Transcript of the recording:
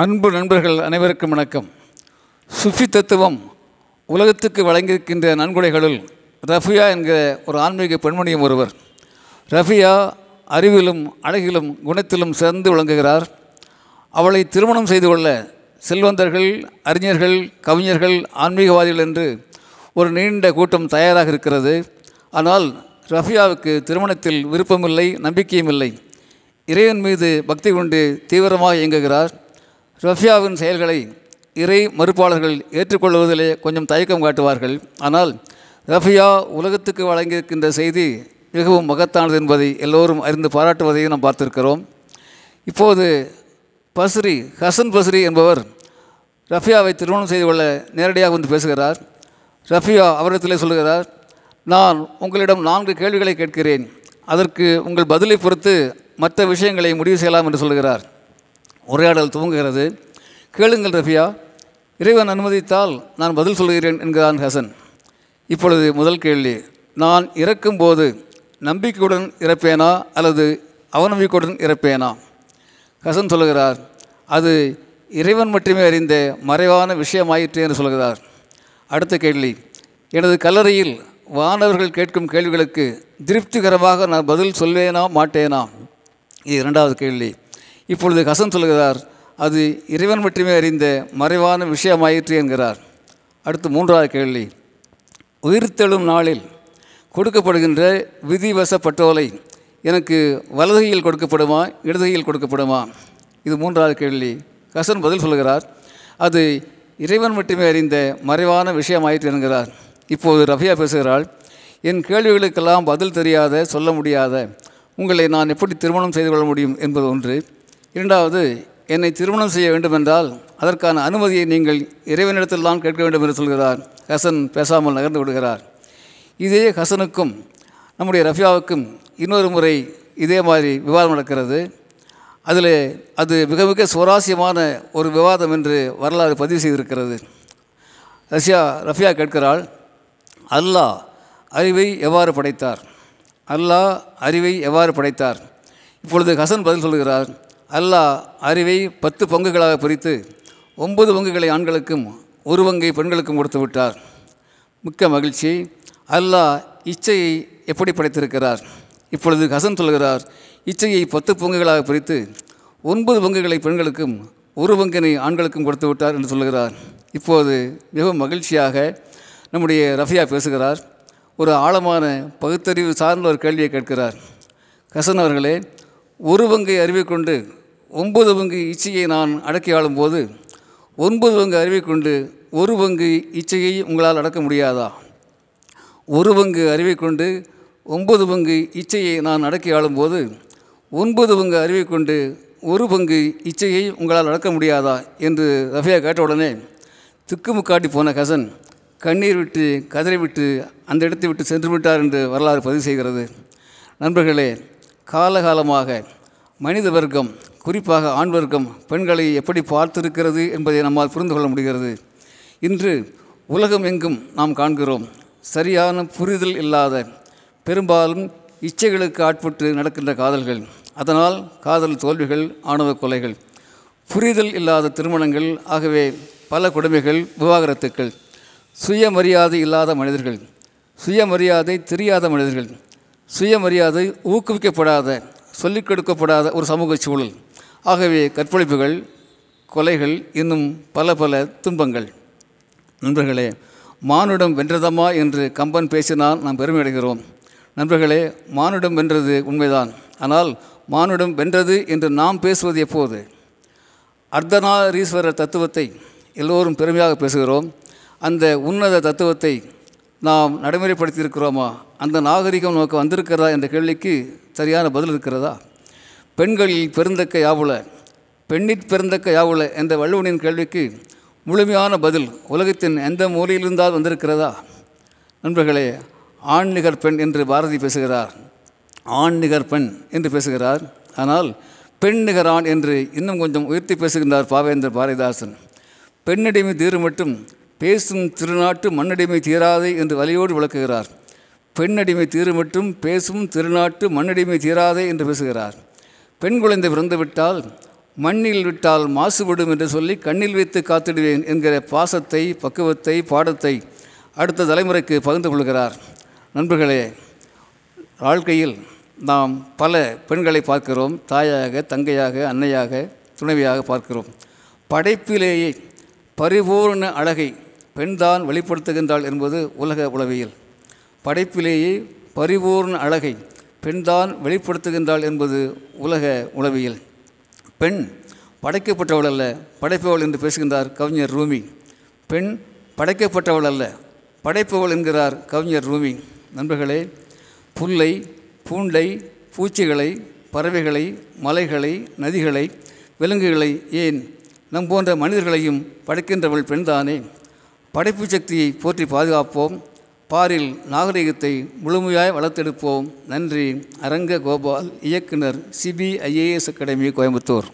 அன்பு நண்பர்கள் அனைவருக்கும் வணக்கம். சுஃபி தத்துவம் உலகத்துக்கு வழங்கியிருக்கின்ற நன்கொடைகளுள் ரஃபியா என்கிற ஒரு ஆன்மீக பெண்மணியும் ஒருவர். ரஃபியா அறிவிலும் அழகிலும் குணத்திலும் சிறந்து விளங்குகிறார். அவளை திருமணம் செய்து கொள்ள செல்வந்தர்கள் அறிஞர்கள் கவிஞர்கள் ஆன்மீகவாதிகள் என்று ஒரு நீண்ட கூட்டம் தயாராக இருக்கிறது. ஆனால் ரஃபியாவுக்கு திருமணத்தில் விருப்பமில்லை நம்பிக்கையும் இல்லை. இறைவன் மீது பக்தி கொண்டு தீவிரமாக இயங்குகிறார். ரஃபியாவின் செயல்களை இறை மறுப்பாளர்கள் ஏற்றுக்கொள்வதிலே கொஞ்சம் தயக்கம் காட்டுவார்கள். ஆனால் ரஃபியா உலகத்துக்கு வழங்கியிருக்கின்ற செய்தி மிகவும் மகத்தானது என்பதை எல்லோரும் அறிந்து பாராட்டுவதையும் நாம் பார்த்திருக்கிறோம். இப்போது பஸ்ரி ஹசன் பஸ்ரி என்பவர் ரஃபியாவை திருமணம் செய்து கொள்ள நேரடியாக வந்து பேசுகிறார். ரஃபியா அவரிடத்தில் சொல்கிறார் நான் உங்களிடம் நான்கு கேள்விகளை கேட்கிறேன். அதற்கு உங்கள் பதிலை பொறுத்து மற்ற விஷயங்களை முடிவு செய்யலாம் என்று சொல்கிறார் உரையாடல் துவங்குகிறது. கேளுங்கள் ரஃபியா இறைவன் அனுமதித்தால் நான் பதில் சொல்கிறேன் என்கிறான் ஹசன். இப்பொழுது முதல் கேள்வி நான் இறக்கும்போது நம்பிக்கையுடன் இறப்பேனா அல்லது அவநம்பிக்கையுடன் இறப்பேனா? ஹசன் சொல்லுகிறார் அது இறைவன் மட்டுமே அறிந்த மறைவான விஷயமாயிற்று என்று சொல்கிறார் அடுத்த கேள்வி எனது கல்லறையில் வானவர்கள் கேட்கும் கேள்விகளுக்கு திருப்திகரமாக நான் பதில் சொல்வேனா மாட்டேனா? இது இரண்டாவது கேள்வி. இப்பொழுது கசன் சொல்கிறார் அது இறைவன் மட்டுமே அறிந்த மறைவான விஷயமாயிற்று என்கிறார். அடுத்து மூன்றாவது கேள்வி. உயிர்த்தெழும் நாளில் கொடுக்கப்படுகின்ற விதிவசப்பட்டோலை எனக்கு வலதுகையில் கொடுக்கப்படுமா இடதுகையில் கொடுக்கப்படுமா? இது மூன்றாவது கேள்வி. கசன் பதில் சொல்கிறார் அது இறைவன் மட்டுமே அறிந்த மறைவான விஷயமாயிற்று என்கிறார். இப்போது ரஃபியா பேசுகிறாள் என் கேள்விகளுக்கெல்லாம் பதில் தெரியாத சொல்ல முடியாத உங்களை நான் எப்படி திருமணம் செய்து கொள்ள முடியும்? என்பது ஒன்று. இரண்டாவது என்னை திருமணம் செய்ய வேண்டுமென்றால் அதற்கான அனுமதியை நீங்கள் இறைவனிடத்தில் தான் கேட்க வேண்டும் என்று சொல்கிறார். ஹசன் பேசாமல் நகர்ந்து விடுகிறார். இதே ஹசனுக்கும் நம்முடைய ரஃபியாவுக்கும் இன்னொரு முறை இதே மாதிரி விவாதம் நடக்கிறது. அதில் அது மிக மிக சுவாரஸ்யமான ஒரு விவாதம் என்று வரலாறு பதிவு செய்திருக்கிறது. ரஷ்யா ரஃபியா கேட்கிறாள் அல்லாஹ் அறிவை எவ்வாறு படைத்தார்? அல்லாஹ் அறிவை எவ்வாறு படைத்தார்? இப்பொழுது ஹசன் பதில் சொல்கிறார் அல்லாஹ் அறிவை பத்து பங்குகளாக பிரித்து ஒன்பது பங்குகளை ஆண்களுக்கும் ஒரு பங்கை பெண்களுக்கும் கொடுத்து விட்டார். மிக்க மகிழ்ச்சி. அல்லாஹ் இச்சையை எப்படி படைத்திருக்கிறார்? இப்பொழுது ஹசன் சொல்கிறார் இச்சையை பத்து பங்குகளாக பிரித்து ஒன்பது பங்குகளை பெண்களுக்கும் ஒரு பங்கினை ஆண்களுக்கும் கொடுத்து விட்டார் என்று சொல்கிறார். இப்போது மிகவும் மகிழ்ச்சியாக நம்முடைய ரஃபியா பேசுகிறார். ஒரு ஆழமான பகுத்தறிவு சார்ந்த ஒரு கேள்வியை கேட்கிறார். ஹசன் அவர்களே ஒரு பங்கை அறிவை கொண்டு ஒன்பது பங்கு இச்சையை நான் அடக்கி ஆளும்போது ஒன்பது பங்கு அறிவை கொண்டு ஒரு பங்கு இச்சையை உங்களால் அடக்க முடியாதா? ஒரு பங்கு அறிவை கொண்டு ஒன்பது பங்கு இச்சையை நான் அடக்கி ஆளும்போது ஒன்பது பங்கு அறிவை கொண்டு ஒரு பங்கு இச்சையை உங்களால் அடக்க முடியாதா? என்று ரஃபியா கேட்டவுடனே திக்குமுக்காட்டி போன கசன் கண்ணீர் விட்டு கதறி விட்டு அந்த இடத்தை விட்டு சென்று விட்டார் என்று வரலாறு பதிவு செய்கிறது. நண்பர்களே காலகாலமாக மனித வர்க்கம் குறிப்பாக ஆண் வர்க்கம் பெண்களை எப்படி பார்த்திருக்கிறது என்பதை நம்மால் புரிந்து கொள்ள முடிகிறது. இன்று உலகம் எங்கும் நாம் காண்கிறோம். சரியான புரிதல் இல்லாத பெரும்பாலும் இச்சைகளுக்கு ஆட்பட்டு நடக்கின்ற காதல்கள். அதனால் காதல் தோல்விகள் ஆணவ கொலைகள். புரிதல் இல்லாத திருமணங்கள் ஆகவே பல கொடுமைகள் விவாகரத்துக்கள். சுயமரியாதை இல்லாத மனிதர்கள். சுயமரியாதை தெரியாத மனிதர்கள். சுயமரியாதை ஊக்குவிக்கப்படாத சொல்லிக் கொடுக்கப்படாத ஒரு சமூக சூழல். ஆகவே கற்பழிப்புகள் கொலைகள் இன்னும் பல பல துன்பங்கள். நண்பர்களே மானுடம் வென்றதம்மா என்று கம்பன் பேசினால் நாம் பெருமையடைகிறோம். நண்பர்களே மானுடம் வென்றது உண்மைதான். ஆனால் மானுடம் வென்றது என்று நாம் பேசுவது எப்போது? அர்த்தநாரீஸ்வரர் தத்துவத்தை எல்லோரும் பெருமையாக பேசுகிறோம். அந்த உன்னத தத்துவத்தை நாம் நடைமுறைப்படுத்தியிருக்கிறோமா? அந்த நாகரிகம் நமக்கு வந்திருக்கிறதா என்ற கேள்விக்கு சரியான பதில் இருக்கிறதா? பெண்களில் பெருந்தக்க யாவுல பெண்ணிற் பெருந்தக்க யாவுல என்ற வள்ளுவனின் கேள்விக்கு முழுமையான பதில் உலகத்தின் எந்த மூலையிலிருந்தால் வந்திருக்கிறதா? நண்பர்களே ஆண் நிகர் பெண் என்று பாரதி பேசுகிறார். ஆண் நிகர் பெண் என்று பேசுகிறார். ஆனால் பெண் நிகர் ஆண் என்று இன்னும் கொஞ்சம் உயர்த்தி பேசுகின்றார் பாவேந்தர் பாரதிதாசன். பெண்ணடிமை தீரு மட்டும் பேசும் திருநாட்டு மண்ணடிமை தீராதே என்று வலியோடு விளக்குகிறார். பெண்ணடிமை தீரு மட்டும் பேசும் திருநாட்டு மண்ணடிமை தீராதே என்று பேசுகிறார். பெண் குழந்தை பிறந்துவிட்டால் மண்ணில் விட்டால் மாசுபடும் என்று சொல்லி கண்ணில் வைத்து காத்திடுவேன் என்கிற பாசத்தை பக்குவத்தை பாடத்தை அடுத்த தலைமுறைக்கு பகிர்ந்து கொள்கிறார். நண்பர்களே வாழ்க்கையில் நாம் பல பெண்களை பார்க்கிறோம். தாயாக தங்கையாக அன்னையாக துணைவியாக பார்க்கிறோம். படைப்பிலேயே பரிபூர்ண அழகை பெண்தான் வெளிப்படுத்துகின்றாள் என்பது உலக உளவியல். படைப்பிலேயே பரிபூர்ண அழகை பெண்தான் வெளிப்படுத்துகின்றாள் என்பது உலக உளவியல். பெண் படைக்கப்பட்டவள் அல்ல படைப்பவள் என்று பேசுகின்றார் கவிஞர் ரூமி. பெண் படைக்கப்பட்டவள் அல்ல படைப்பவள் என்கிறார் கவிஞர் ரூமி. நண்பர்களே புல்லை பூண்டை பூச்சிகளை பறவைகளை மலைகளை நதிகளை விலங்குகளை ஏன் நம் போன்ற மனிதர்களையும் படைக்கின்றவள் பெண்தானே? படைப்பு சக்தியை போற்றி பாதுகாப்போம். பாரில் நாகரிகத்தை முழுமையாய் வளர்த்தெடுப்போம். நன்றி. அரங்க கோபால் இயக்குனர் சிபிஐஏஎஸ் அகாடமி கோயம்புத்தூர்.